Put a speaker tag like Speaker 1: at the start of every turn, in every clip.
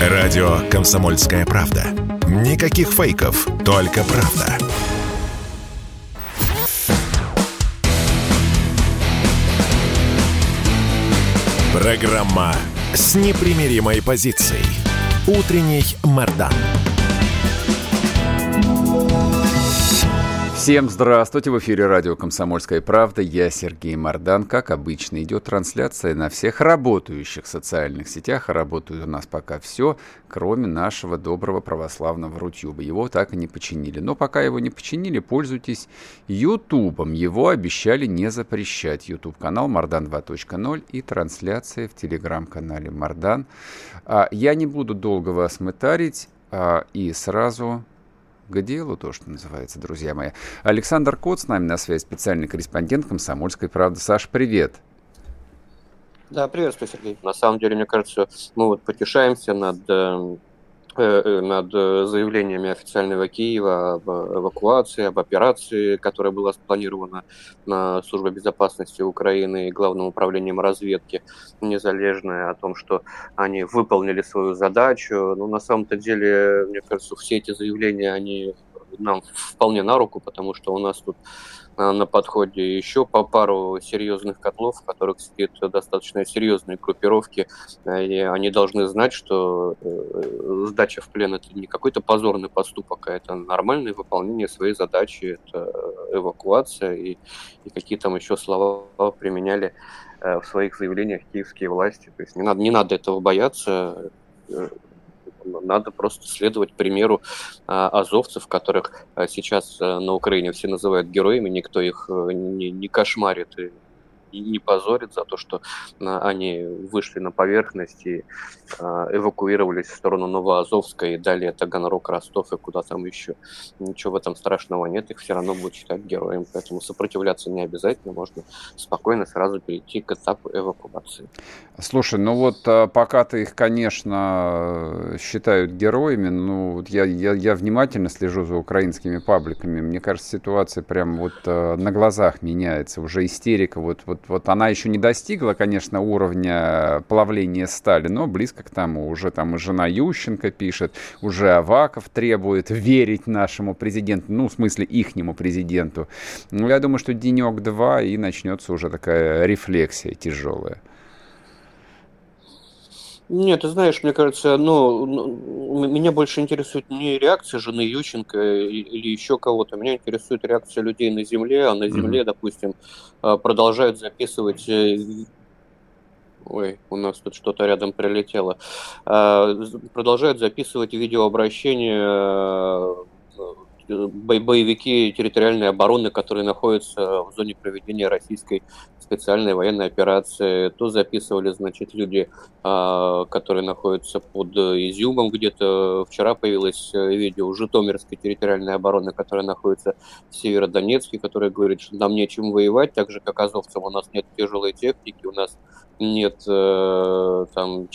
Speaker 1: Радио «Комсомольская правда». Никаких фейков, только правда. Программа с непримиримой позицией. Утренний Мордан.
Speaker 2: Всем здравствуйте! В эфире радио «Комсомольская правда». Я Сергей Мордан. Как обычно, идет трансляция на всех работающих социальных сетях. А работает у нас пока все, кроме нашего доброго православного Рутюба. Его так и не починили. Но пока его не починили, пользуйтесь Ютубом. Его обещали не запрещать. Ютуб-канал Мордан 2.0 и трансляция в телеграм-канале Мордан. А, я не буду долго вас мытарить а, и сразу к делу, то, что называется, друзья мои. Александр Кот с нами на связи, специальный корреспондент «Комсомольской правды». Саш, привет.
Speaker 3: Да, приветствую, Сергей. На самом деле, мне кажется, мы вот потешаемся над э, Э, э, над э, заявлениями официального Киева об эвакуации, об операции, которая была спланирована на Службой безопасности Украины и Главным управлением разведки незалежное, о том, что они выполнили свою задачу. Но на самом-то деле, мне кажется, все эти заявления, они нам вполне на руку, потому что у нас тут Э, на подходе еще по пару серьезных котлов, в которых сидят достаточно серьезные группировки, э, и они должны знать, что э, сдача в плен это не какой-то позорный поступок, а это нормальное выполнение своей задачи, это эвакуация. И, и какие там еще слова применяли в своих заявлениях киевские власти. То есть не надо, не надо этого бояться надо просто следовать примеру а, азовцев, которых а, сейчас а, на Украине все называют героями, никто их не, не кошмарит и не позорит за то, что они вышли на поверхность и эвакуировались в сторону Новоазовска и далее Таганрог, Ростов и куда там еще. Ничего в этом страшного нет, их все равно будут считать героем, поэтому сопротивляться не обязательно, можно спокойно сразу перейти к этапу эвакуации.
Speaker 2: Слушай, ну вот пока-то их, конечно, считают героями, ну я, я, я внимательно слежу за украинскими пабликами, мне кажется, ситуация прям вот на глазах меняется, уже истерика, вот, вот вот, вот она еще не достигла, конечно, уровня плавления стали, но близко к тому. Уже там и жена Ющенко пишет, уже Аваков требует верить нашему президенту, ну, в смысле, ихнему президенту. Ну, я думаю, что денек-два, и начнется уже такая рефлексия тяжелая.
Speaker 3: Нет, ты знаешь, мне кажется, ну, ну меня больше интересует не реакция жены Ющенко или еще кого-то, меня интересует реакция людей на Земле, а на Земле, mm-hmm. допустим, а, продолжают записывать э, Ой, у нас тут что-то рядом прилетело. А, продолжают записывать видеообращение боевики территориальной обороны, которые находятся в зоне проведения российской специальной военной операции. То записывали, значит, люди, а, которые находятся под Изюмом где-то. Вчера появилось видео у Житомирской территориальной обороны, которая находится в Северодонецке, которая говорит, что нам нечем воевать, так же, как азовцам у нас нет тяжелой техники, у нас нет э, там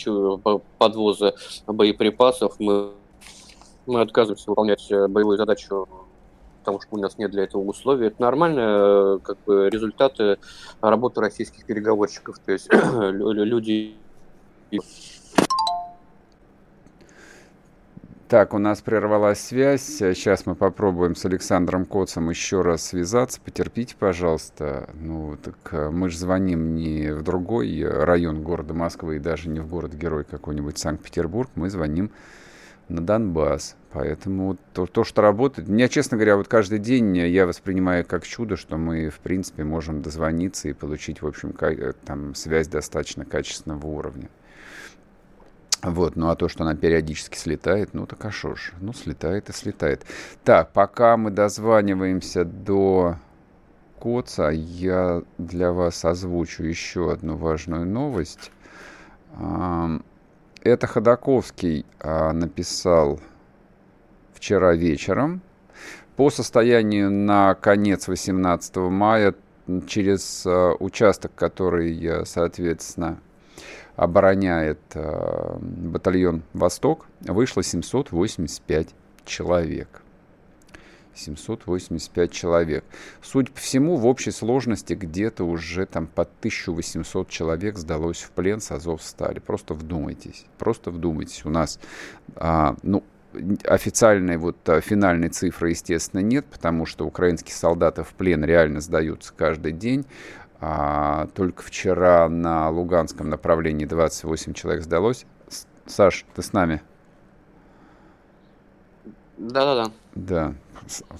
Speaker 3: подвоза боеприпасов, мы мы отказываемся выполнять э, боевую задачу, потому что у нас нет для этого условий. Это нормально, э, как бы результаты работы российских переговорщиков. То есть люди
Speaker 2: так, у нас прервалась связь. Сейчас мы попробуем с Александром Коцем еще раз связаться. Потерпите, пожалуйста. Ну, так мы же звоним не в другой район города Москвы и даже не в город-герой какой-нибудь Санкт-Петербург. Мы звоним на Донбасс. Поэтому то, то, что работает... Меня, честно говоря, вот каждый день я воспринимаю как чудо, что мы, в принципе, можем дозвониться и получить, в общем, э, там, связь достаточно качественного уровня. Вот, ну а то, что она периодически слетает, ну так а шо ж, ну слетает и слетает. Так, пока мы дозваниваемся до Коца, я для вас озвучу еще одну важную новость. Это Ходаковский а, написал вчера вечером. По состоянию на конец 18 мая через а, участок, который, соответственно, обороняет а, батальон «Восток», вышло 785 человек. 785 человек. Судя по всему, в общей сложности где-то уже там под 1800 человек сдалось в плен с Азовстали. Просто вдумайтесь, просто вдумайтесь. У нас, а, ну, официальной вот а, финальной цифры, естественно, нет, потому что украинские солдаты в плен реально сдаются каждый день. А, только вчера на Луганском направлении 28 человек сдалось. Саш, ты с нами?
Speaker 3: Да-да-да.
Speaker 2: Да,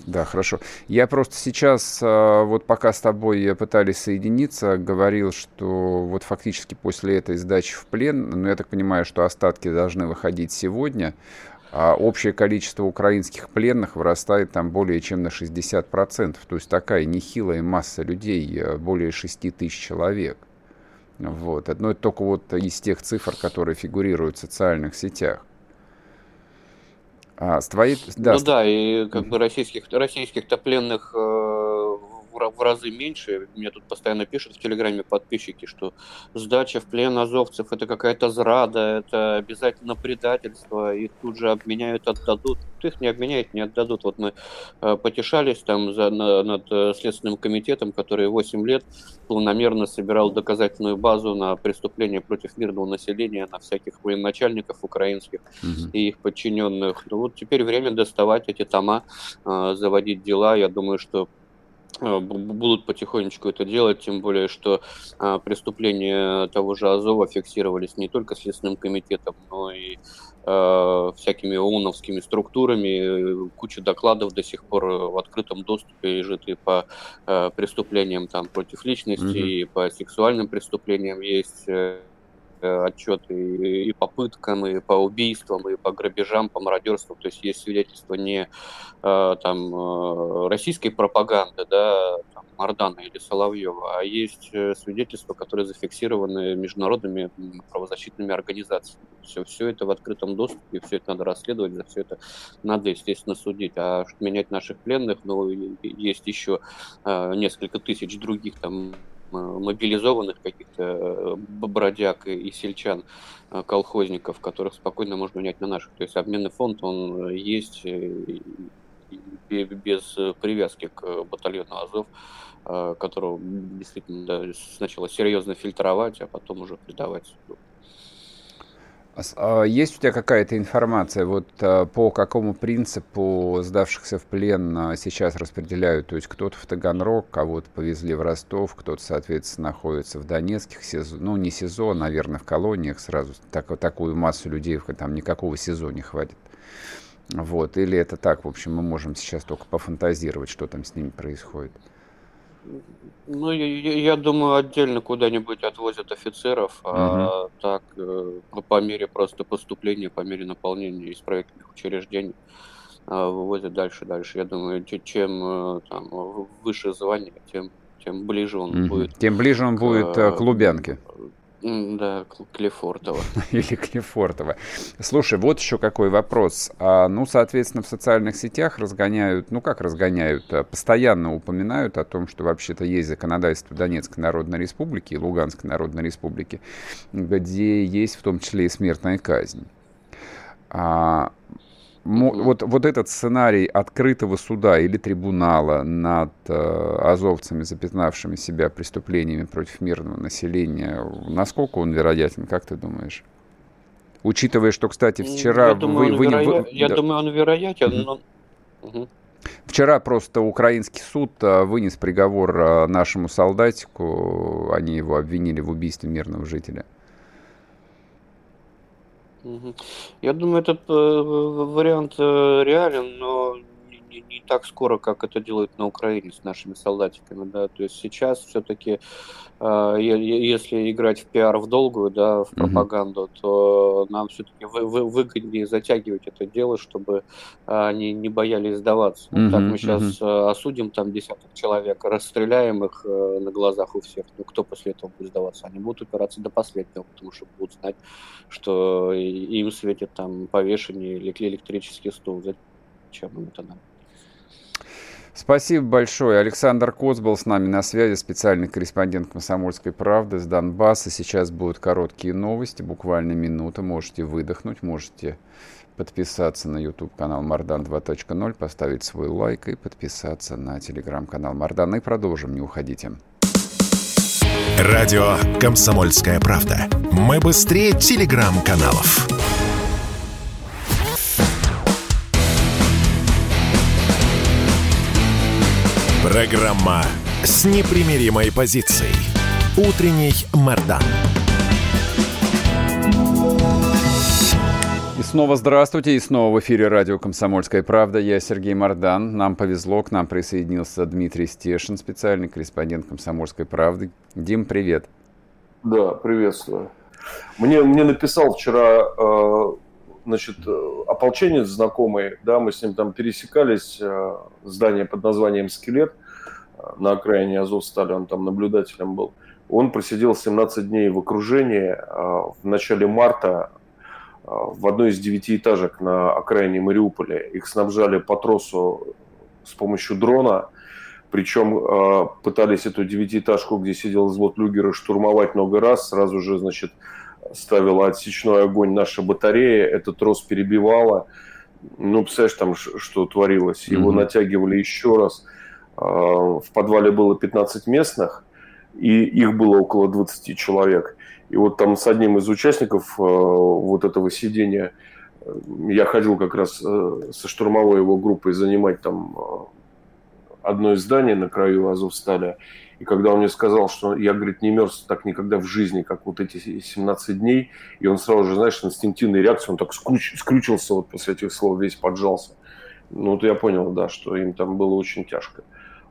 Speaker 2: да, хорошо. Я просто сейчас, а, вот пока с тобой пытались соединиться, говорил, что вот фактически после этой сдачи в плен, ну, я так понимаю, что остатки должны выходить сегодня, а общее количество украинских пленных вырастает там более чем на 60%. То есть такая нехилая масса людей, э, более 6 тысяч человек. Вот. Одно это только вот из тех цифр, которые фигурируют в социальных сетях.
Speaker 3: А, с твоей... да, ну с... да, и как бы российских, российских-то пленных э, в разы меньше. Мне тут постоянно пишут в Телеграме подписчики, что сдача в плен азовцев это какая-то зрада, это обязательно предательство, их тут же обменяют, отдадут. Их не обменяют, не отдадут. Вот мы э, потешались там за, на, над э, Следственным комитетом, который 8 лет планомерно собирал доказательную базу на преступления против мирного населения, на всяких военачальников украинских угу. и их подчиненных. Ну вот теперь время доставать эти тома, э, заводить дела. Я думаю, что будут потихонечку это делать, тем более, что а, преступления того же Азова фиксировались не только Следственным комитетом, но и а, всякими ООНовскими структурами. Куча докладов до сих пор в открытом доступе лежит и по а, преступлениям там, против личности, mm-hmm. и по сексуальным преступлениям есть э, отчеты и, по пыткам, и по убийствам, и по грабежам, по мародерству. То есть есть свидетельства не э, там э, российской пропаганды, да, там, Мардана или Соловьева, а есть э, свидетельства, которые зафиксированы международными правозащитными организациями. Все, все это в открытом доступе, все это надо расследовать, за все это надо, естественно, судить. А менять наших пленных, ну, есть еще э, несколько тысяч других там мобилизованных каких-то э, бродяг и сельчан, э, колхозников, которых спокойно можно менять на наших. То есть обменный фонд, он есть без привязки к батальону Азов, э, которого действительно сначала серьезно фильтровать, а потом уже придавать
Speaker 2: а есть у тебя какая-то информация, вот а, по какому принципу сдавшихся в плен а, сейчас распределяют? То есть кто-то в Таганрог, кого-то повезли в Ростов, кто-то, соответственно, находится в Донецких СИЗО, ну не СИЗО, наверное, в колониях сразу. Так, такую массу людей, там никакого СИЗО не хватит. Вот. Или это так, в общем, мы можем сейчас только пофантазировать, что там с ними происходит.
Speaker 3: Ну, я, я думаю, отдельно куда-нибудь отвозят офицеров, угу. а так э, по мере просто поступления, по мере наполнения исправительных учреждений а, вывозят дальше, дальше. Я думаю, чем э, там, выше звание, тем, тем ближе он угу. будет.
Speaker 2: Тем ближе он к, будет э, к Лубянке.
Speaker 3: Да, Клефортова.
Speaker 2: Или Клефортова. Слушай, вот еще какой вопрос. А, ну, соответственно, в социальных сетях разгоняют, ну как разгоняют, а, постоянно упоминают о том, что вообще-то есть законодательство Донецкой Народной Республики и Луганской Народной Республики, где есть в том числе и смертная казнь. А, вот, вот этот сценарий открытого суда или трибунала над э, азовцами, запятнавшими себя преступлениями против мирного населения, насколько он вероятен, как ты думаешь? Учитывая, что, кстати, вчера...
Speaker 3: Я думаю, вы, вы, вероя... вы, Я да. думаю он вероятен, но...
Speaker 2: Угу. Вчера просто украинский суд э, вынес приговор э, нашему солдатику, они его обвинили в убийстве мирного жителя.
Speaker 3: Я думаю, этот э, вариант э, реален, но не, не так скоро, как это делают на Украине с нашими солдатиками, да, то есть сейчас все-таки, э, если играть в пиар в долгую, да, в пропаганду, mm-hmm. то нам все-таки вы, вы, выгоднее затягивать это дело, чтобы они не боялись сдаваться. Mm-hmm. Так мы сейчас mm-hmm. осудим там десяток человек, расстреляем их э, на глазах у всех, ну кто после этого будет сдаваться? Они будут упираться до последнего, потому что будут знать, что им светит там повешение или электрический стул. Зачем им это надо?
Speaker 2: Спасибо большое. Александр Коц был с нами на связи, специальный корреспондент «Комсомольской правды» с Донбасса. Сейчас будут короткие новости, буквально минута. Можете выдохнуть, можете подписаться на YouTube-канал Мардан 2.0, поставить свой лайк и подписаться на телеграм-канал Мардан. И продолжим, не уходите.
Speaker 1: Радио «Комсомольская правда». Мы быстрее телеграм-каналов. Программа с непримиримой позицией. Утренний Мардан.
Speaker 2: И снова здравствуйте, и снова в эфире радио «Комсомольская правда». Я Сергей Мордан. Нам повезло, к нам присоединился Дмитрий Стешин, специальный корреспондент «Комсомольской правды». Дим, привет.
Speaker 4: Да, приветствую. Мне, мне написал вчера э, значит, э, ополченец знакомый, да, мы с ним там пересекались, э, здание под названием «Скелет» э, на окраине Азовстали, он там наблюдателем был. Он просидел 17 дней в окружении в начале марта в одной из девятиэтажек на окраине Мариуполя. Их снабжали по тросу с помощью дрона, причем пытались эту девятиэтажку, где сидел взвод Люгера, штурмовать много раз, сразу же, значит, ставила отсечной огонь наша батарея, этот трос перебивала. Ну, представляешь, там что творилось. Его mm-hmm. натягивали еще раз. А, в подвале было 15 местных, и их было около 20 человек. И вот там с одним из участников а, вот этого сидения я ходил как раз э, со штурмовой его группой занимать там одно из зданий на краю Азовстали. И когда он мне сказал, что я, говорит, не мерз так никогда в жизни, как вот эти 17 дней, и он сразу же, знаешь, инстинктивной реакцией, он так скруч, скрючился вот после этих слов, весь поджался. Ну, вот я понял, да, что им там было очень тяжко.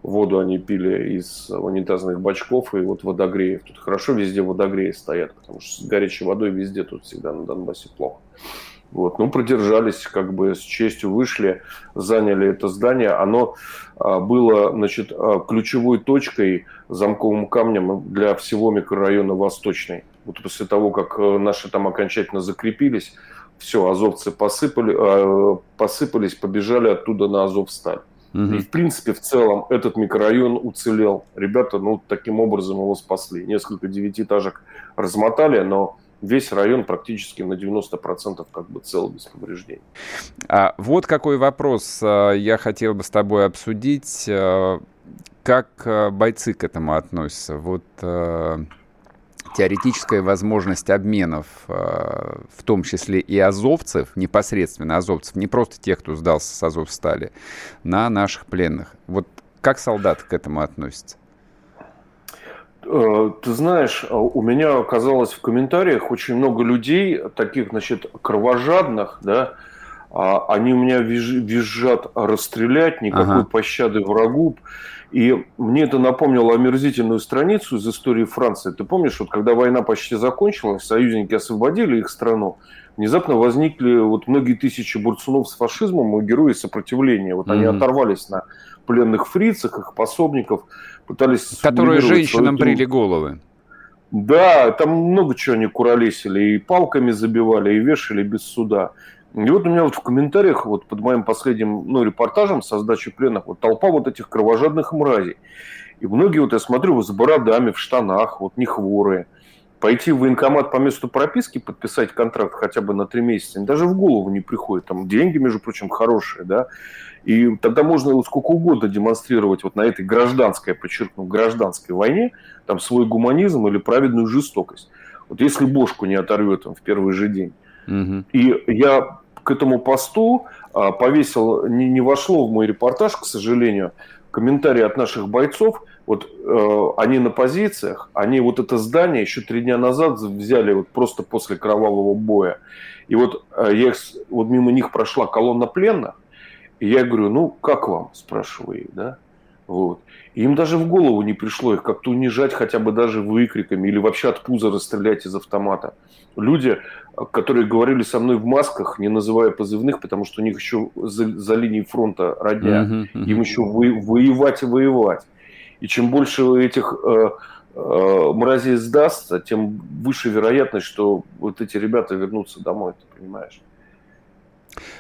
Speaker 4: Воду они пили из унитазных бачков и вот водогреев. Тут хорошо везде водогреи стоят, потому что с горячей водой везде тут всегда на Донбассе плохо. Вот, ну, продержались, как бы с честью вышли, заняли это здание. Оно а, было, значит, а, ключевой точкой, замковым камнем для всего микрорайона Восточный. Вот после того, как э, наши там окончательно закрепились, все, азовцы посыпали, а, посыпались, побежали оттуда на Азовсталь. Угу. И, в принципе, в целом этот микрорайон уцелел. Ребята, ну, таким образом его спасли. Несколько девятиэтажек размотали, но весь район практически на 90% как бы цел без повреждений.
Speaker 2: А, вот какой вопрос а, я хотел бы с тобой обсудить. А, как а, бойцы к этому относятся? Вот теоретическая возможность обменов, в том числе и азовцев, непосредственно азовцев, не просто тех, кто сдался с Азовстали, на наших пленных. Вот как солдаты к этому относятся?
Speaker 4: Э, ты знаешь, у меня оказалось в комментариях очень много людей, таких, значит, кровожадных, да, а они у меня визжат расстрелять, никакой ага. пощады врагу. И мне это напомнило омерзительную страницу из истории Франции. Ты помнишь, вот когда война почти закончилась, союзники освободили их страну, внезапно возникли вот многие тысячи бурцунов с фашизмом и герои сопротивления. Вот mm-hmm. они оторвались на пленных фрицах, их пособников, пытались...
Speaker 2: Которые женщинам брили головы.
Speaker 4: Да, там много чего они куролесили, и палками забивали, и вешали без суда. И вот у меня вот в комментариях, вот под моим последним ну, репортажем со сдачи пленных, вот толпа вот этих кровожадных мразей. И многие, вот я смотрю, с бородами, в штанах, вот не хворые. Пойти в военкомат по месту прописки, подписать контракт хотя бы на три месяца, им даже в голову не приходит. Там деньги, между прочим, хорошие, да. И тогда можно вот сколько угодно демонстрировать вот на этой гражданской, подчеркну, гражданской войне, там свой гуманизм или праведную жестокость. Вот если бошку не оторвет он в первый же день. Угу. И я к этому посту а, повесил, не, не вошло в мой репортаж, к сожалению, комментарии от наших бойцов. Вот э, они на позициях, они вот это здание еще три дня назад взяли вот просто после кровавого боя. И вот э, я вот мимо них прошла колонна пленных, и я говорю, ну, как вам, спрашиваю их, да? Вот. И им даже в голову не пришло их как-то унижать хотя бы даже выкриками или вообще от пуза расстрелять из автомата. Люди, которые говорили со мной в масках, не называя позывных, потому что у них еще за, за линией фронта родня, uh-huh, uh-huh. им еще вы, воевать и воевать. И чем больше этих э, э, мразей сдастся, тем выше вероятность, что вот эти ребята вернутся домой, ты понимаешь?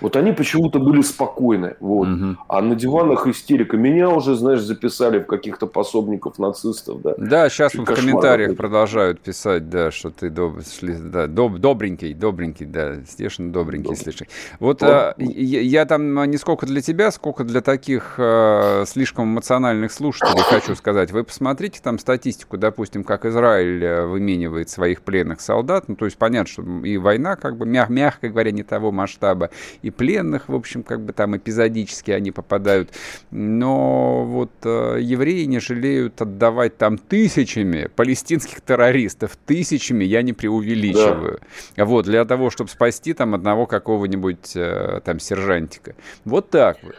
Speaker 4: Вот они почему-то были спокойны. Вот. Угу. А на диванах истерика. Меня уже, знаешь, записали в каких-то пособников нацистов. Да,
Speaker 2: да сейчас в комментариях это. продолжают писать, да, что ты доб, да, доб, добренький, добренький, да, Стешин добренький, Доб... слышишь. Вот. А, я, я там не сколько для тебя, сколько для таких а, слишком эмоциональных слушателей хочу сказать. Вы посмотрите там статистику, допустим, как Израиль э, выменивает своих пленных солдат. Ну, то есть понятно, что и война, как бы, мяг, мягко говоря, не того масштаба и пленных, в общем, как бы там эпизодически они попадают. Но вот э, евреи не жалеют отдавать там тысячами палестинских террористов, тысячами, я не преувеличиваю. Да. Вот, для того, чтобы спасти там одного какого-нибудь э, там сержантика. Вот так вот.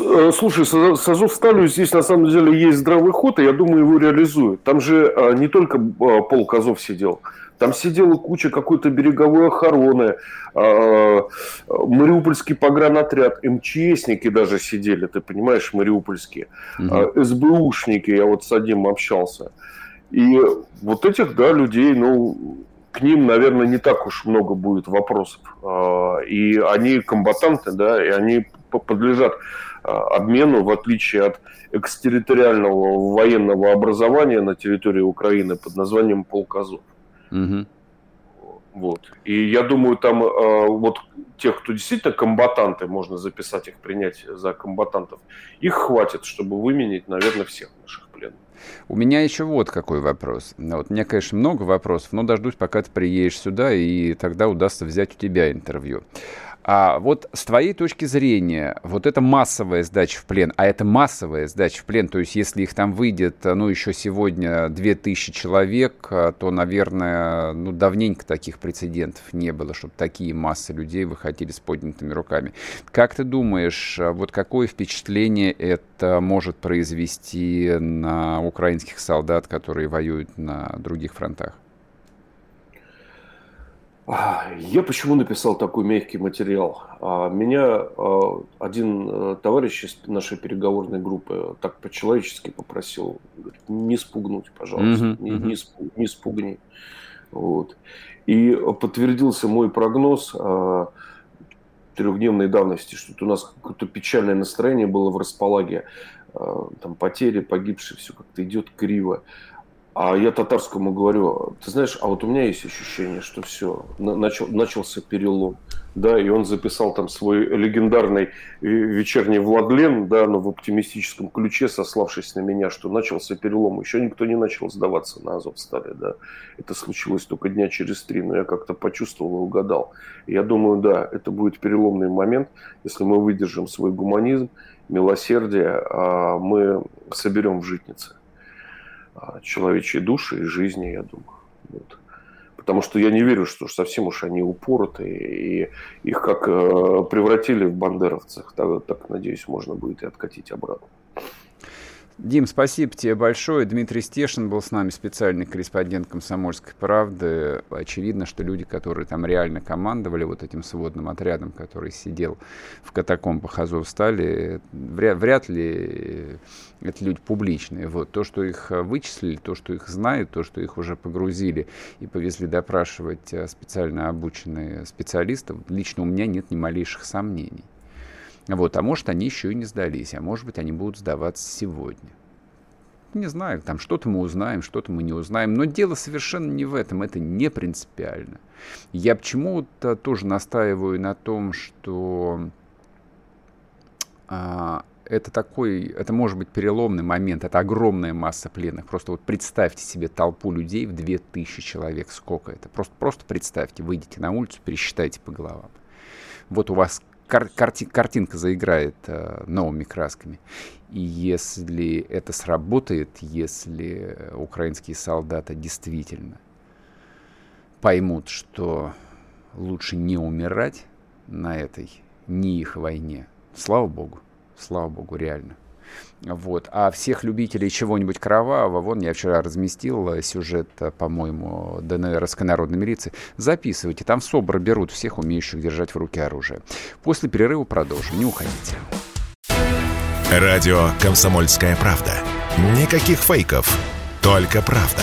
Speaker 4: Э, слушай, с Азовсталью здесь на самом деле есть здравый ход, и я думаю, его реализуют. Там же э, не только э, полк Азов сидел. Там сидела куча какой-то береговой охраны, э, Мариупольский погранотряд, МЧСники даже сидели, ты понимаешь, мариупольские, угу. СБУшники, я вот с одним общался. И вот этих, да, людей, ну, к ним, наверное, не так уж много будет вопросов. И они комбатанты, да, и они подлежат обмену, в отличие от экстерриториального военного образования на территории Украины под названием Полк Азов. Угу. Вот. И я думаю, там э, вот тех, кто действительно комбатанты, можно записать их, принять за комбатантов, их хватит, чтобы выменить, наверное, всех наших пленных.
Speaker 2: У меня еще вот какой вопрос. Вот, меня, конечно, много вопросов, но дождусь, пока ты приедешь сюда, и тогда удастся взять у тебя интервью. А вот с твоей точки зрения, вот это массовая сдача в плен, а это массовая сдача в плен, то есть если их там выйдет, ну, еще сегодня 2000 человек, то, наверное, ну, давненько таких прецедентов не было, чтобы такие массы людей выходили с поднятыми руками. Как ты думаешь, вот какое впечатление это может произвести на украинских солдат, которые воюют на других фронтах?
Speaker 4: Я почему написал такой мягкий материал? А, меня а, один э, товарищ из нашей переговорной группы так по-человечески попросил, говорит, не спугнуть, пожалуйста, uh-huh, не, не, спуг, не спугни. Вот. И подтвердился мой прогноз а, трехдневной давности, что у нас какое-то печальное настроение было в располаге, там потери, погибшие, все как-то идет криво. А я татарскому говорю, ты знаешь, а вот у меня есть ощущение, что все, начал, начался перелом. Да, и он записал там свой легендарный э, вечерний Владлен, да, но в оптимистическом ключе, сославшись на меня, что начался перелом. Еще никто не начал сдаваться на Азовстале, да. Это случилось только дня через три, но я как-то почувствовал и угадал. Я думаю, да, это будет переломный момент, если мы выдержим свой гуманизм, милосердие, а мы соберем в житнице. А, человечьи души и жизни, я думаю. Вот. Потому что я не верю, что совсем уж они упоротые, и их как э, превратили в бандеровцах, так, так, надеюсь, можно будет и откатить обратно.
Speaker 2: Дим, спасибо тебе большое. Дмитрий Стешин был с нами, специальный корреспондент «Комсомольской правды». Очевидно, что люди, которые там реально командовали вот этим сводным отрядом, который сидел в катакомбах Азовстали, вряд, вряд ли это люди публичные. Вот. То, что их вычислили, то, что их знают, то, что их уже погрузили и повезли допрашивать э, специально обученные специалисты, лично у меня нет ни малейших сомнений. Вот, а может, они еще и не сдались, а может быть, они будут сдаваться сегодня. Не знаю, там что-то мы узнаем, что-то мы не узнаем, но дело совершенно не в этом, это не принципиально. Я почему-то тоже настаиваю на том, что а, это такой, это может быть переломный момент, это огромная масса пленных. Просто вот представьте себе толпу людей в 2000 человек, сколько это. Просто, просто представьте, выйдите на улицу, пересчитайте по головам. Вот у вас кар карти картинка заиграет э, новыми красками. И если это сработает, если украинские солдаты действительно поймут, что лучше не умирать на этой не их войне, слава богу, слава богу, реально. Вот. А всех любителей чего-нибудь кровавого, вон я вчера разместил э, сюжет, э, по-моему, ДНРовской народной милиции. Записывайте, там СОБР берут всех умеющих держать в руке оружие. После перерыва продолжим, не уходите.
Speaker 1: Радио «Комсомольская правда». Никаких фейков, только правда.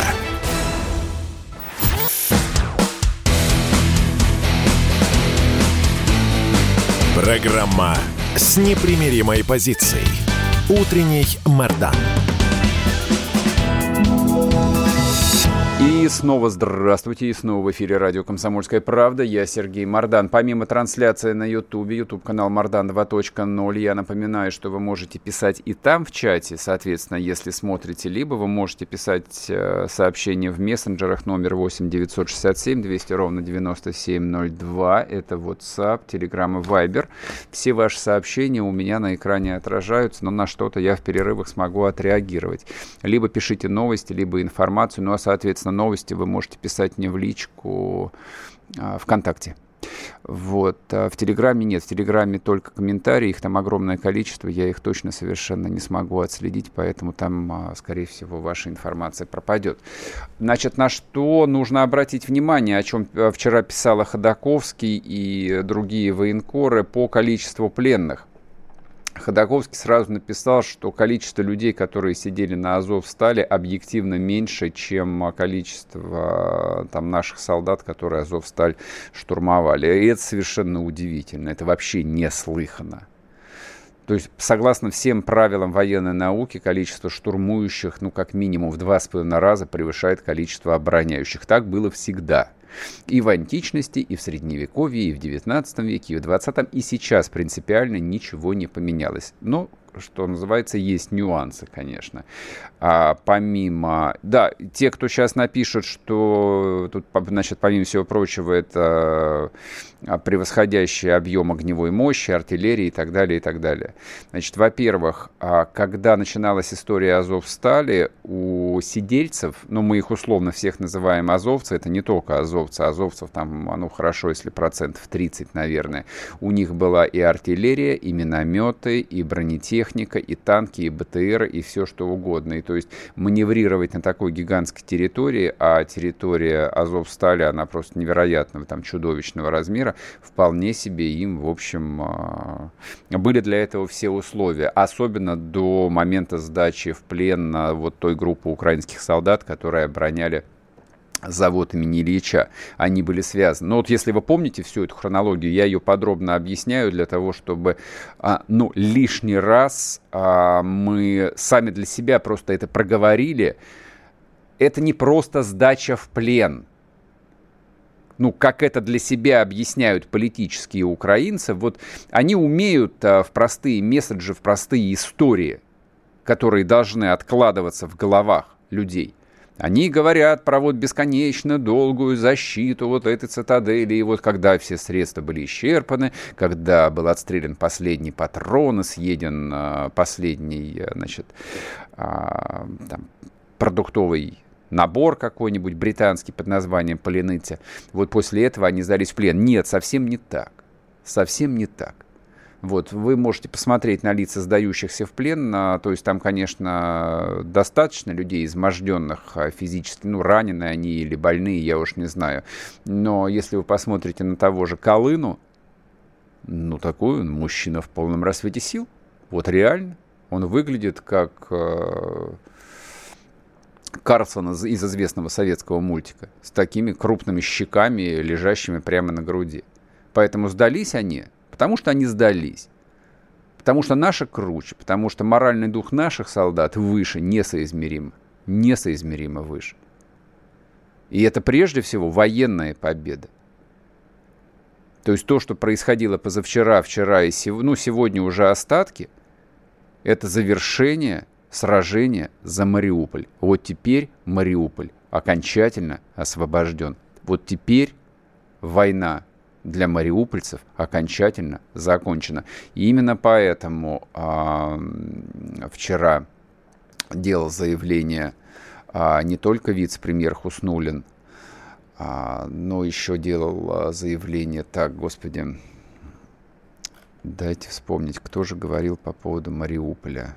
Speaker 1: Программа с непримиримой позицией. Утренний Мордан.
Speaker 2: И снова здравствуйте, и снова в эфире радио «Комсомольская правда». Я Сергей Мордан. Помимо трансляции на Ютубе, YouTube-канал Мордан 2.0, я напоминаю, что вы можете писать и там в чате, соответственно, если смотрите, либо вы можете писать э, сообщения в мессенджерах номер 8 967 200 ровно 9702. Это WhatsApp, Telegram и Viber. Все ваши сообщения у меня на экране отражаются, но на что-то я в перерывах смогу отреагировать. Либо пишите новости, либо информацию, ну а, соответственно, соответственно, новости вы можете писать мне в личку а, ВКонтакте. Вот. А в Телеграме нет. В Телеграме только комментарии, их там огромное количество, я их точно совершенно не смогу отследить, поэтому там, а, скорее всего, ваша информация пропадет. Значит, на что нужно обратить внимание, о чем вчера писала Ходаковский и другие военкоры по количеству пленных. Ходаковский сразу написал, что количество людей, которые сидели на Азов, стали объективно меньше, чем количество там, наших солдат, которые Азов сталь штурмовали. И это совершенно удивительно. Это вообще неслыханно. То есть, согласно всем правилам военной науки, количество штурмующих, ну, как минимум в два с половиной раза превышает количество обороняющих. Так было всегда. И в античности, и в Средневековье, и в XIX веке, и в XX, и сейчас принципиально ничего не поменялось. Но что называется, есть нюансы, конечно. А помимо... Да, те, кто сейчас напишут, что тут, значит, помимо всего прочего, это а, превосходящий объем огневой мощи, артиллерии и так далее, и так далее. Значит, во-первых, а, когда начиналась история Азовстали, у сидельцев, ну, мы их условно всех называем азовцы, это не только азовцы, азовцев там, ну, хорошо, если процентов 30, наверное, у них была и артиллерия, и минометы, и бронетехника, и танки, и БТР, и все что угодно. И то есть маневрировать на такой гигантской территории, а территория Азовстали, она просто невероятного, там, чудовищного размера, вполне себе им, в общем, а, были для этого все условия. Особенно до момента сдачи в плен на вот той группы украинских солдат, которые обороняли завод имени Ильича, они были связаны. Но вот если вы помните всю эту хронологию, я ее подробно объясняю для того, чтобы, а, ну, лишний раз а, мы сами для себя просто это проговорили. Это не просто сдача в плен – ну, как это для себя объясняют политические украинцы, вот они умеют а, в простые месседжи, в простые истории, которые должны откладываться в головах людей. Они говорят про вот бесконечно долгую защиту вот этой цитадели, и вот когда все средства были исчерпаны, когда был отстрелян последний патрон, съеден а, последний, значит, а, там, продуктовый набор какой-нибудь британский под названием Полиныти. Вот после этого они сдались в плен. Нет, совсем не так. Совсем не так. Вот, вы можете посмотреть на лица сдающихся в плен, на, то есть там, конечно, достаточно людей изможденных а, физически, ну, раненые они или больные, я уж не знаю. Но если вы посмотрите на того же Колыну, ну, такой он мужчина в полном рассвете сил. Вот реально. Он выглядит как э, Карлсона из известного советского мультика с такими крупными щеками, лежащими прямо на груди. Поэтому сдались они, потому что они сдались. Потому что наша круче, потому что моральный дух наших солдат выше, несоизмеримо. Несоизмеримо выше. И это прежде всего военная победа. То есть то, что происходило позавчера, вчера и сев... ну, сегодня уже остатки, это завершение – сражение за Мариуполь. Вот теперь Мариуполь окончательно освобожден. Вот теперь война для мариупольцев окончательно закончена. И именно поэтому а, вчера делал заявление а, не только вице-премьер Хуснулин, а, но еще делал а, заявление, так, господи, дайте вспомнить, кто же говорил по поводу Мариуполя.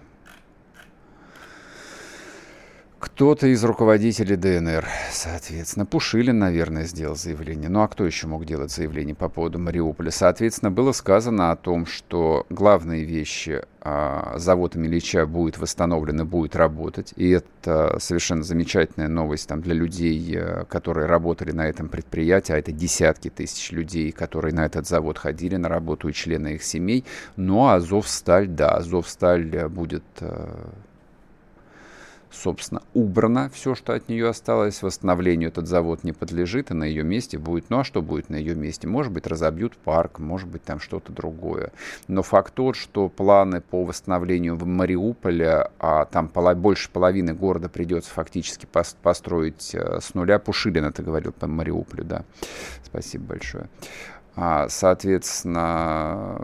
Speaker 2: Кто-то из руководителей ДНР, соответственно. Пушилин, наверное, сделал заявление. Ну а кто еще мог делать заявление по поводу Мариуполя? Соответственно, было сказано о том, что главные вещи а, завод Ильича будет восстановлен и будет работать. И это совершенно замечательная новость там, для людей, э, которые работали на этом предприятии, а это десятки тысяч людей, которые на этот завод ходили на работу и члены их семей. Ну а Азовсталь, да, Азовсталь будет э, собственно, убрано все, что от нее осталось. Восстановлению этот завод не подлежит, и на ее месте будет... Ну, а что будет на ее месте? Может быть, разобьют парк, может быть, там что-то другое. Но факт тот, что планы по восстановлению в Мариуполе, а там пола, больше половины города придется фактически построить э, с нуля. Пушилин это говорил по Мариуполю, да. Спасибо большое. А, соответственно,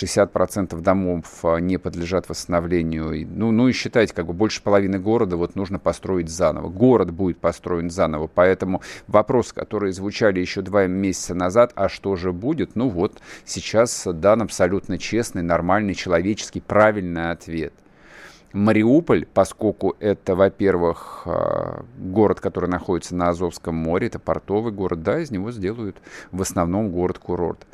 Speaker 2: 60% домов а, не подлежат восстановлению. Ну, ну и считайте, как бы больше половины города вот нужно построить заново. Город будет построен заново. Поэтому вопросы, которые звучали еще два месяца назад, а что же будет? Ну вот, сейчас дан абсолютно честный, нормальный, человеческий, правильный ответ. Мариуполь, поскольку это, во-первых, а, город, который находится на Азовском море, это портовый город, да, из него сделают в основном город-курорт.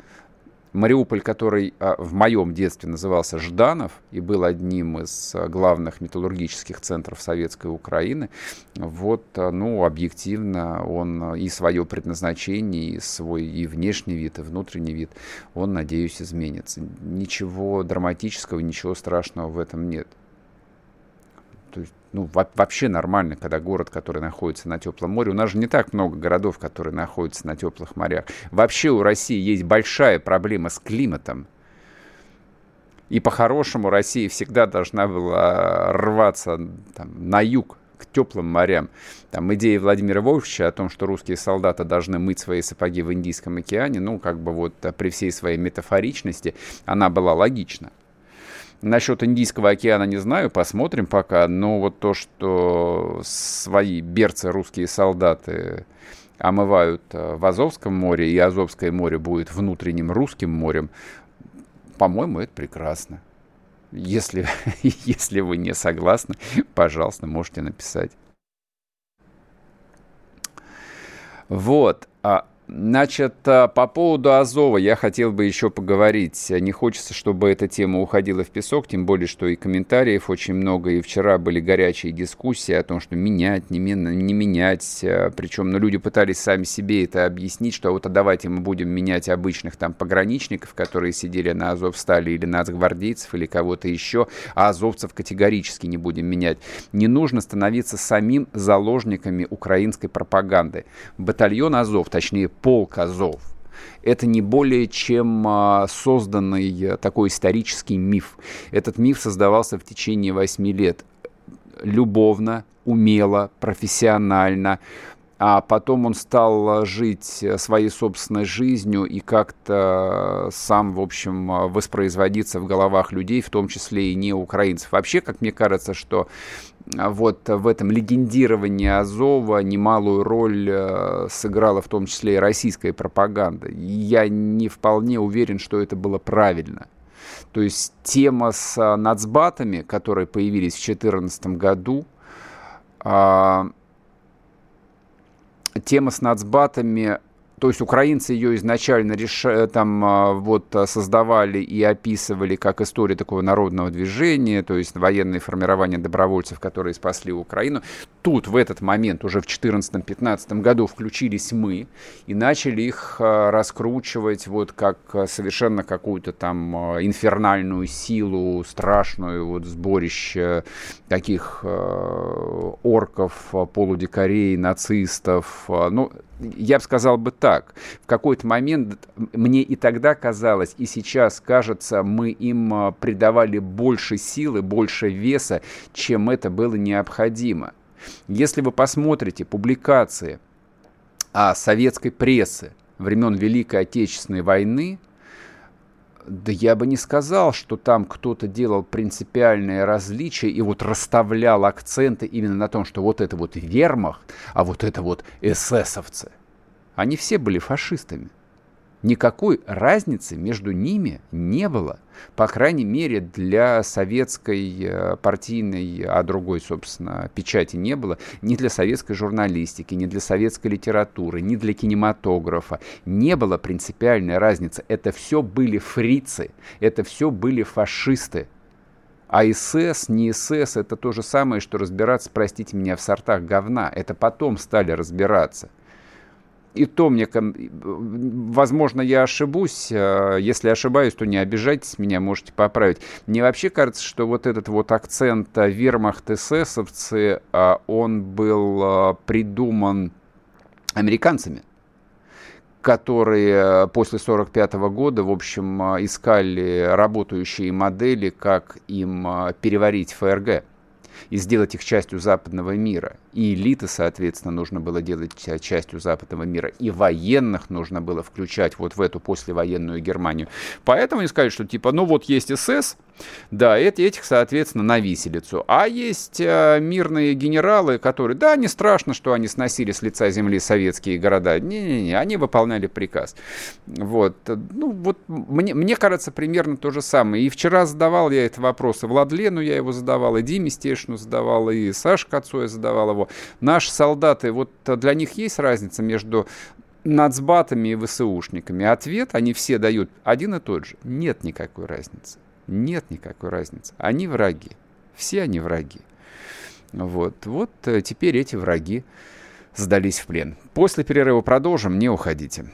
Speaker 2: Мариуполь, который а, в моем детстве назывался Жданов и был одним из а, главных металлургических центров советской Украины, вот, а, ну, объективно он и свое предназначение, и свой и внешний вид, и внутренний вид, он, надеюсь, изменится. Ничего драматического, ничего страшного в этом нет. Ну, вообще нормально, когда город, который находится на теплом море. У нас же не так много городов, которые находятся на теплых морях. Вообще у России есть большая проблема с климатом. И по-хорошему Россия всегда должна была рваться там, на юг, к теплым морям. Там идея Владимира Вольфовича о том, что русские солдаты должны мыть свои сапоги в Индийском океане, ну, как бы вот при всей своей метафоричности, она была логична. Насчет Индийского океана не знаю, посмотрим пока. Но вот то, что свои берцы русские солдаты омывают э, в Азовском море, и Азовское море будет внутренним русским морем, по-моему, это прекрасно. Если, если вы не согласны, пожалуйста, можете написать. Вот. А Значит, э, по поводу Азова я хотел бы еще поговорить. Не хочется, чтобы эта тема уходила в песок, тем более, что и комментариев очень много, и вчера были горячие дискуссии о том, что менять, не, не менять. Э, Причем, ну, люди пытались сами себе это объяснить, что вот а давайте мы будем менять обычных там пограничников, которые сидели на Азовстале, или нацгвардейцев, или кого-то еще, а азовцев категорически не будем менять. Не нужно становиться самим заложниками украинской пропаганды. Батальон Азов, точнее, полк Азов. Это не более чем а, созданный э, такой исторический миф. Этот миф создавался в течение восьми лет любовно, умело, профессионально, а потом он стал жить своей собственной жизнью и как-то сам, в общем, воспроизводиться в головах людей, в том числе и не украинцев. Вообще, как мне кажется, что вот в этом легендировании Азова немалую роль э, сыграла в том числе и российская пропаганда. Я не вполне уверен, что это было правильно. То есть тема с э, нацбатами, которые появились в 2014 году, а, тема с нацбатами то есть украинцы ее изначально реш... Э, там а, вот а, создавали и описывали как историю такого народного движения, то есть военные формирования добровольцев, которые спасли Украину. Тут в этот момент, уже в 2014-2015 году включились мы и начали их а, раскручивать вот как совершенно какую-то там инфернальную силу, страшную вот сборище таких орков, полудикарей, нацистов. Ну, я бы сказал бы так, в какой-то момент мне и тогда казалось, и сейчас кажется, мы им а, придавали больше силы, больше веса, чем это было необходимо. Если вы посмотрите публикации о советской прессы времен Великой Отечественной войны, да я бы не сказал, что там кто-то делал принципиальное различие и вот расставлял акценты именно на том, что вот это вот вермахт, а вот это вот эсэсовцы. Они все были фашистами. Никакой разницы между ними не было. По крайней мере, для советской э, партийной, а другой, собственно, печати не было, ни для советской журналистики, ни для советской литературы, ни для кинематографа. Не было принципиальной разницы. Это все были фрицы, это все были фашисты. А СС, не СС, это то же самое, что разбираться, простите меня, в сортах говна. Это потом стали разбираться и то мне, возможно, я ошибусь. А, если ошибаюсь, то не обижайтесь меня, можете поправить. Мне вообще кажется, что вот этот вот акцент вермахт эсэсовцы, а, он был придуман американцами которые после 1945 года, в общем, искали работающие модели, как им переварить ФРГ и сделать их частью западного мира. И элиты, соответственно, нужно было делать частью западного мира. И военных нужно было включать вот в эту послевоенную Германию. Поэтому они сказали, что типа, ну вот есть СС, да, эти, этих, соответственно, на виселицу. А есть э, мирные генералы, которые, да, не страшно, что они сносили с лица земли советские города. Не-не-не, они выполняли приказ. Вот. Ну, вот мне, мне кажется, примерно то же самое. И вчера задавал я этот вопрос, и Владлену я его задавал, и Диме Стешину задавал, и Саше Кацу я задавал его. Наши солдаты, вот для них есть разница между нацбатами и ВСУшниками? Ответ они все дают один и тот же. Нет никакой разницы. Нет никакой разницы. Они враги. Все они враги. Вот, вот э, теперь эти враги сдались в плен. После перерыва продолжим, не уходите.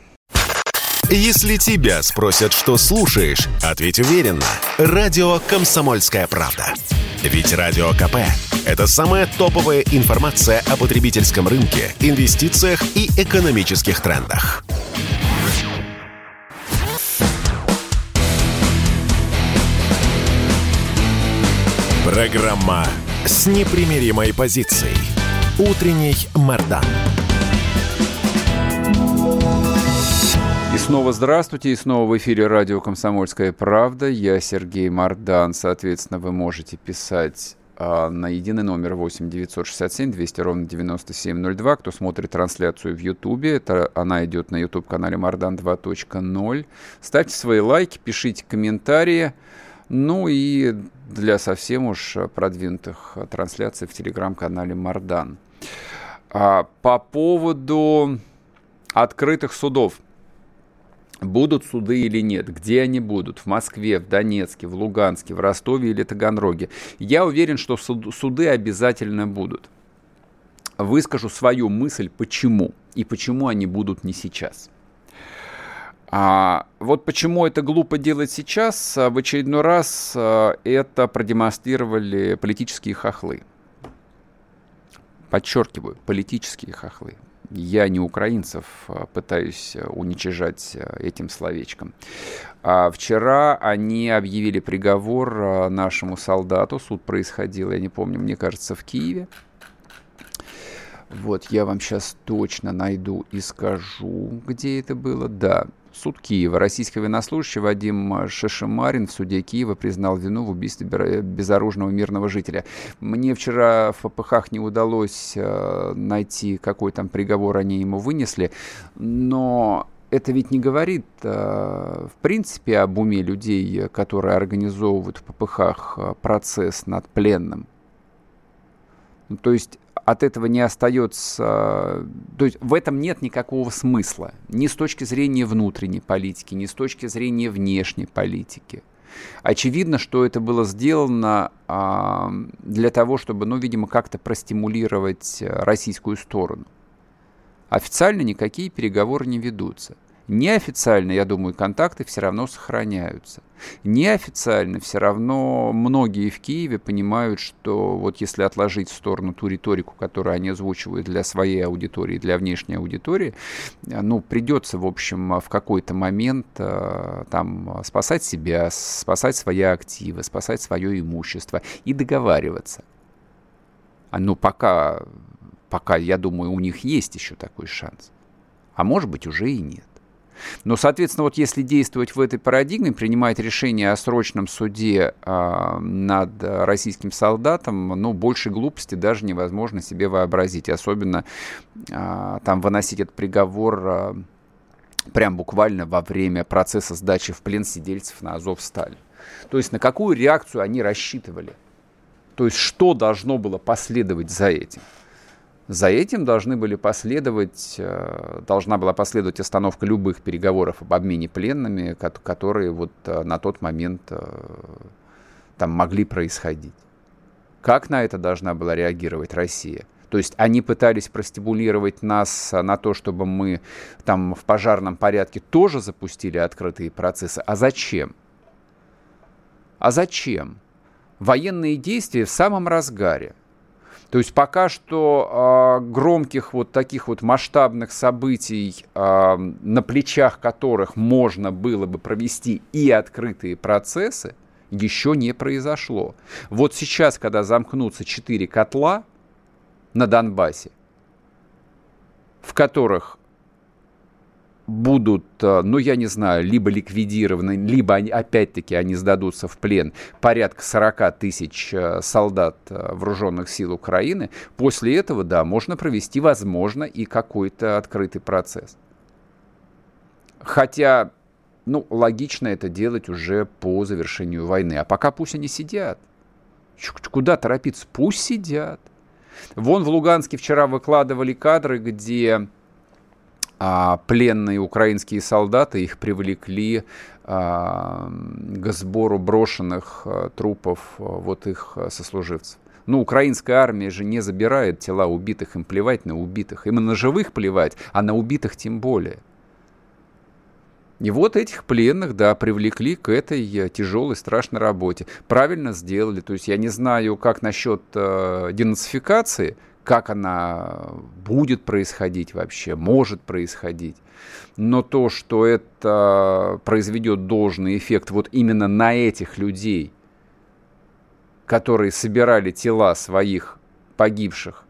Speaker 1: Если тебя спросят, что слушаешь, ответь уверенно. Радио «Комсомольская правда». Ведь Радио КП – это самая топовая информация о потребительском рынке, инвестициях и экономических трендах. Программа с непримиримой позицией. Утренний Мордан.
Speaker 2: И снова здравствуйте, и снова в эфире радио «Комсомольская правда». Я Сергей Мордан. Соответственно, вы можете писать а, на единый номер 8 967 200 ровно 9702. Кто смотрит трансляцию в Ютубе, это она идет на YouTube-канале Мордан 2.0. Ставьте свои лайки, пишите комментарии. Ну и для совсем уж продвинутых трансляций в телеграм-канале Мардан. А, по поводу открытых судов. Будут суды или нет? Где они будут? В Москве, в Донецке, в Луганске, в Ростове или Таганроге? Я уверен, что суды обязательно будут. Выскажу свою мысль, почему. И почему они будут не сейчас. А, вот почему это глупо делать сейчас, а, в очередной раз а, это продемонстрировали политические хохлы. Подчеркиваю, политические хохлы. Я не украинцев а, пытаюсь уничижать этим словечком. А вчера они объявили приговор нашему солдату. Суд происходил, я не помню, мне кажется, в Киеве. Вот, я вам сейчас точно найду и скажу, где это было. Да, Суд Киева. Российский военнослужащий Вадим Шишимарин в суде Киева признал вину в убийстве безоружного мирного жителя. Мне вчера в ППХ не удалось э, найти, какой там приговор они ему вынесли, но это ведь не говорит, э, в принципе, об уме людей, которые организовывают в ППХ э, процесс над пленным. Ну, то есть от этого не остается... То есть в этом нет никакого смысла. Ни с точки зрения внутренней политики, ни с точки зрения внешней политики. Очевидно, что это было сделано а, для того, чтобы, ну, видимо, как-то простимулировать российскую сторону. Официально никакие переговоры не ведутся. Неофициально, я думаю, контакты все равно сохраняются. Неофициально все равно многие в Киеве понимают, что вот если отложить в сторону ту риторику, которую они озвучивают для своей аудитории, для внешней аудитории, ну, придется, в общем, в какой-то момент э, там спасать себя, спасать свои активы, спасать свое имущество и договариваться. А, ну, пока, пока, я думаю, у них есть еще такой шанс. А может быть, уже и нет. Но, соответственно, вот если действовать в этой парадигме, принимать решение о срочном суде э, над российским солдатом, ну, больше глупости даже невозможно себе вообразить. Особенно э, там выносить этот приговор э, прям буквально во время процесса сдачи в плен сидельцев на Азов стали. То есть на какую реакцию они рассчитывали? То есть что должно было последовать за этим? За этим должны были последовать, э, должна была последовать остановка любых переговоров об обмене пленными, которые вот э, на тот момент э, там могли происходить. Как на это должна была реагировать Россия? То есть они пытались простимулировать нас на то, чтобы мы там в пожарном порядке тоже запустили открытые процессы. А зачем? А зачем? Военные действия в самом разгаре. То есть пока что э, громких вот таких вот масштабных событий, э, на плечах которых можно было бы провести и открытые процессы, еще не произошло. Вот сейчас, когда замкнутся четыре котла на Донбассе, в которых будут, э, ну, я не знаю, либо ликвидированы, либо они, опять-таки они сдадутся в плен порядка 40 тысяч э, солдат э, вооруженных сил Украины, после этого, да, можно провести, возможно, и какой-то открытый процесс. Хотя, ну, логично это делать уже по завершению войны. А пока пусть они сидят. Куда торопиться? Пусть сидят. Вон в Луганске вчера выкладывали кадры, где а пленные украинские солдаты, их привлекли а, к сбору брошенных а, трупов а, вот их а, сослуживцев. Ну, украинская армия же не забирает тела убитых, им плевать на убитых. Им на живых плевать, а на убитых тем более. И вот этих пленных, да, привлекли к этой э, тяжелой, страшной работе. Правильно сделали. То есть я не знаю, как насчет э, денацификации, как она будет происходить вообще, может происходить. Но то, что это произведет должный эффект вот именно на этих людей, которые собирали тела своих погибших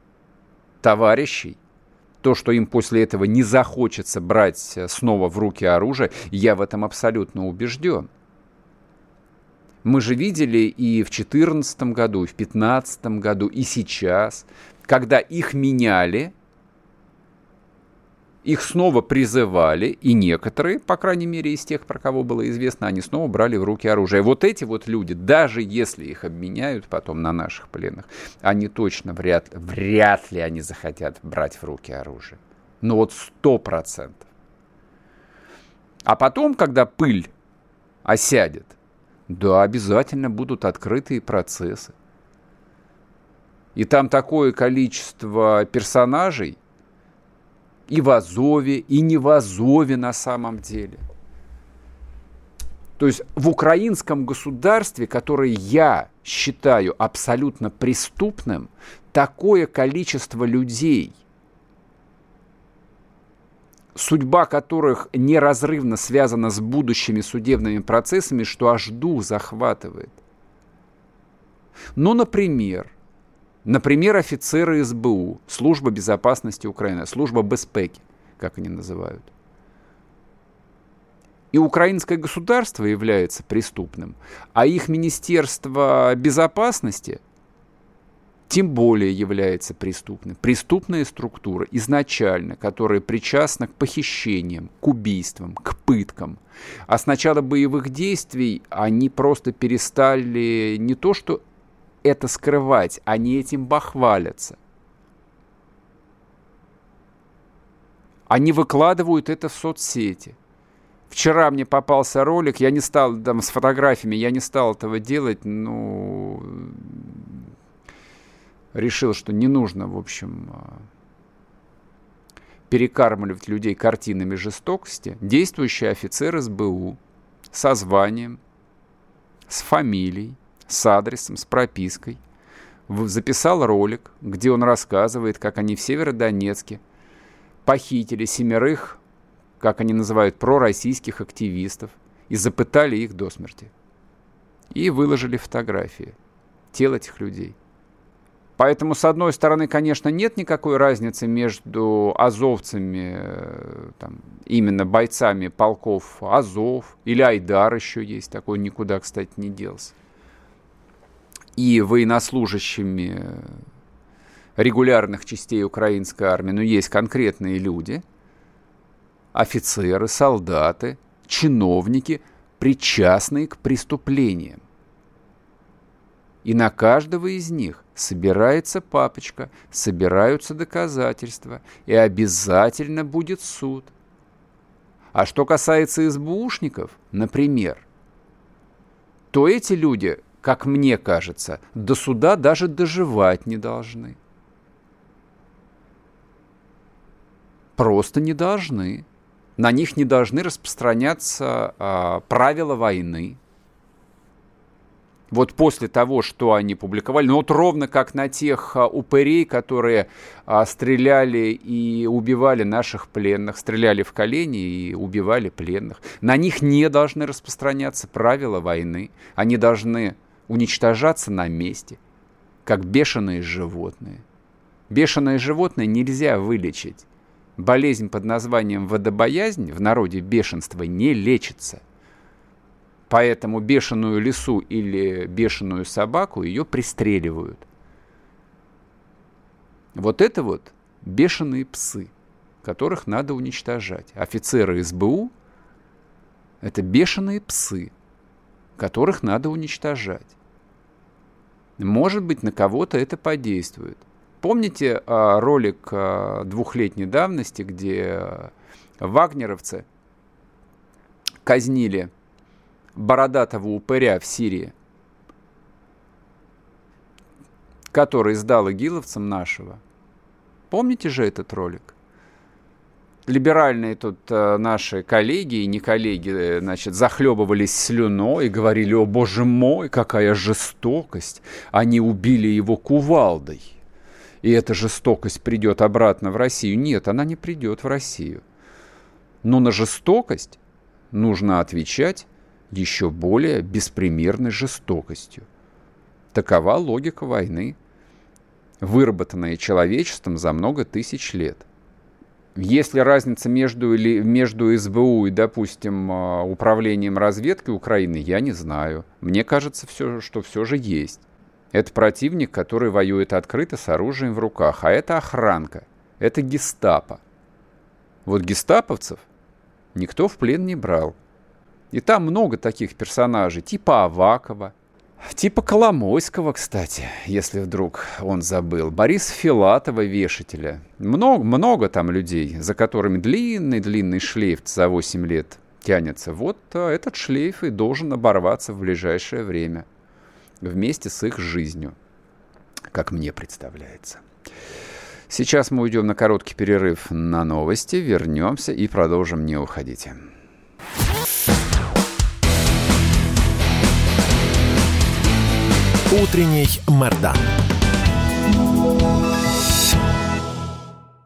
Speaker 2: товарищей, то, что им после этого не захочется брать снова в руки оружие, я в этом абсолютно убежден. Мы же видели и в 2014 году, и в 2015 году, и сейчас, когда их меняли, их снова призывали, и некоторые, по крайней мере, из тех, про кого было известно, они снова брали в руки оружие. Вот эти вот люди, даже если их обменяют потом на наших пленных, они точно вряд, вряд ли они захотят брать в руки оружие. Ну вот сто процентов. А потом, когда пыль осядет, да, обязательно будут открытые процессы. И там такое количество персонажей и в Азове, и не в Азове на самом деле. То есть в украинском государстве, которое я считаю абсолютно преступным, такое количество людей, судьба которых неразрывно связана с будущими судебными процессами, что аж дух захватывает. Ну, например, Например, офицеры СБУ, Служба безопасности Украины, служба безпеки, как они называют. И украинское государство является преступным, а их Министерство безопасности тем более является преступным. Преступная структура изначально, которая причастна к похищениям, к убийствам, к пыткам. А с начала боевых действий они просто перестали не то что это скрывать, они этим бахвалятся. Они выкладывают это в соцсети. Вчера мне попался ролик, я не стал там с фотографиями, я не стал этого делать, ну, решил, что не нужно, в общем, а, перекармливать людей картинами жестокости. Действующий офицер СБУ со званием, с фамилией, с адресом, с пропиской, записал ролик, где он рассказывает, как они в Северодонецке похитили семерых, как они называют, пророссийских активистов и запытали их до смерти. И выложили фотографии тел этих людей. Поэтому, с одной стороны, конечно, нет никакой разницы между азовцами, э, там, именно бойцами полков Азов, или Айдар еще есть, такой никуда, кстати, не делся и военнослужащими регулярных частей украинской армии, но есть конкретные люди, офицеры, солдаты, чиновники, причастные к преступлениям. И на каждого из них собирается папочка, собираются доказательства, и обязательно будет суд. А что касается СБУшников, например, то эти люди, как мне кажется, до суда даже доживать не должны. Просто не должны. На них не должны распространяться а, правила войны, вот после того, что они публиковали, ну вот ровно как на тех а, упырей, которые а, стреляли и убивали наших пленных, стреляли в колени и убивали пленных. На них не должны распространяться правила войны, они должны уничтожаться на месте, как бешеные животные. Бешеное животное нельзя вылечить. Болезнь под названием водобоязнь в народе бешенство не лечится – Поэтому бешеную лису или бешеную собаку ее пристреливают. Вот это вот бешеные псы, которых надо уничтожать. Офицеры СБУ – это бешеные псы, которых надо уничтожать. Может быть, на кого-то это подействует. Помните а, ролик а, двухлетней давности, где а, вагнеровцы казнили бородатого упыря в Сирии, который сдал игиловцам нашего. Помните же этот ролик? Либеральные тут э, наши коллеги и не коллеги, э, значит, захлебывались слюной и говорили, о боже мой, какая жестокость, они убили его кувалдой. И эта жестокость придет обратно в Россию. Нет, она не придет в Россию. Но на жестокость нужно отвечать еще более беспримерной жестокостью. Такова логика войны, выработанная человечеством за много тысяч лет. Если разница между, или, между СБУ и, допустим, а, управлением разведки Украины, я не знаю. Мне кажется, все, что все же есть. Это противник, который воюет открыто с оружием в руках, а это охранка, это гестапо. Вот гестаповцев никто в плен не брал. И там много таких персонажей, типа Авакова, типа Коломойского, кстати, если вдруг он забыл, Бориса Филатова, вешателя. Много, много там людей, за которыми длинный-длинный шлейф за 8 лет тянется. Вот а, этот шлейф и должен оборваться в ближайшее время вместе с их жизнью, как мне представляется. Сейчас мы уйдем на короткий перерыв на новости, вернемся и продолжим. Не уходите.
Speaker 1: Утренний Мордан.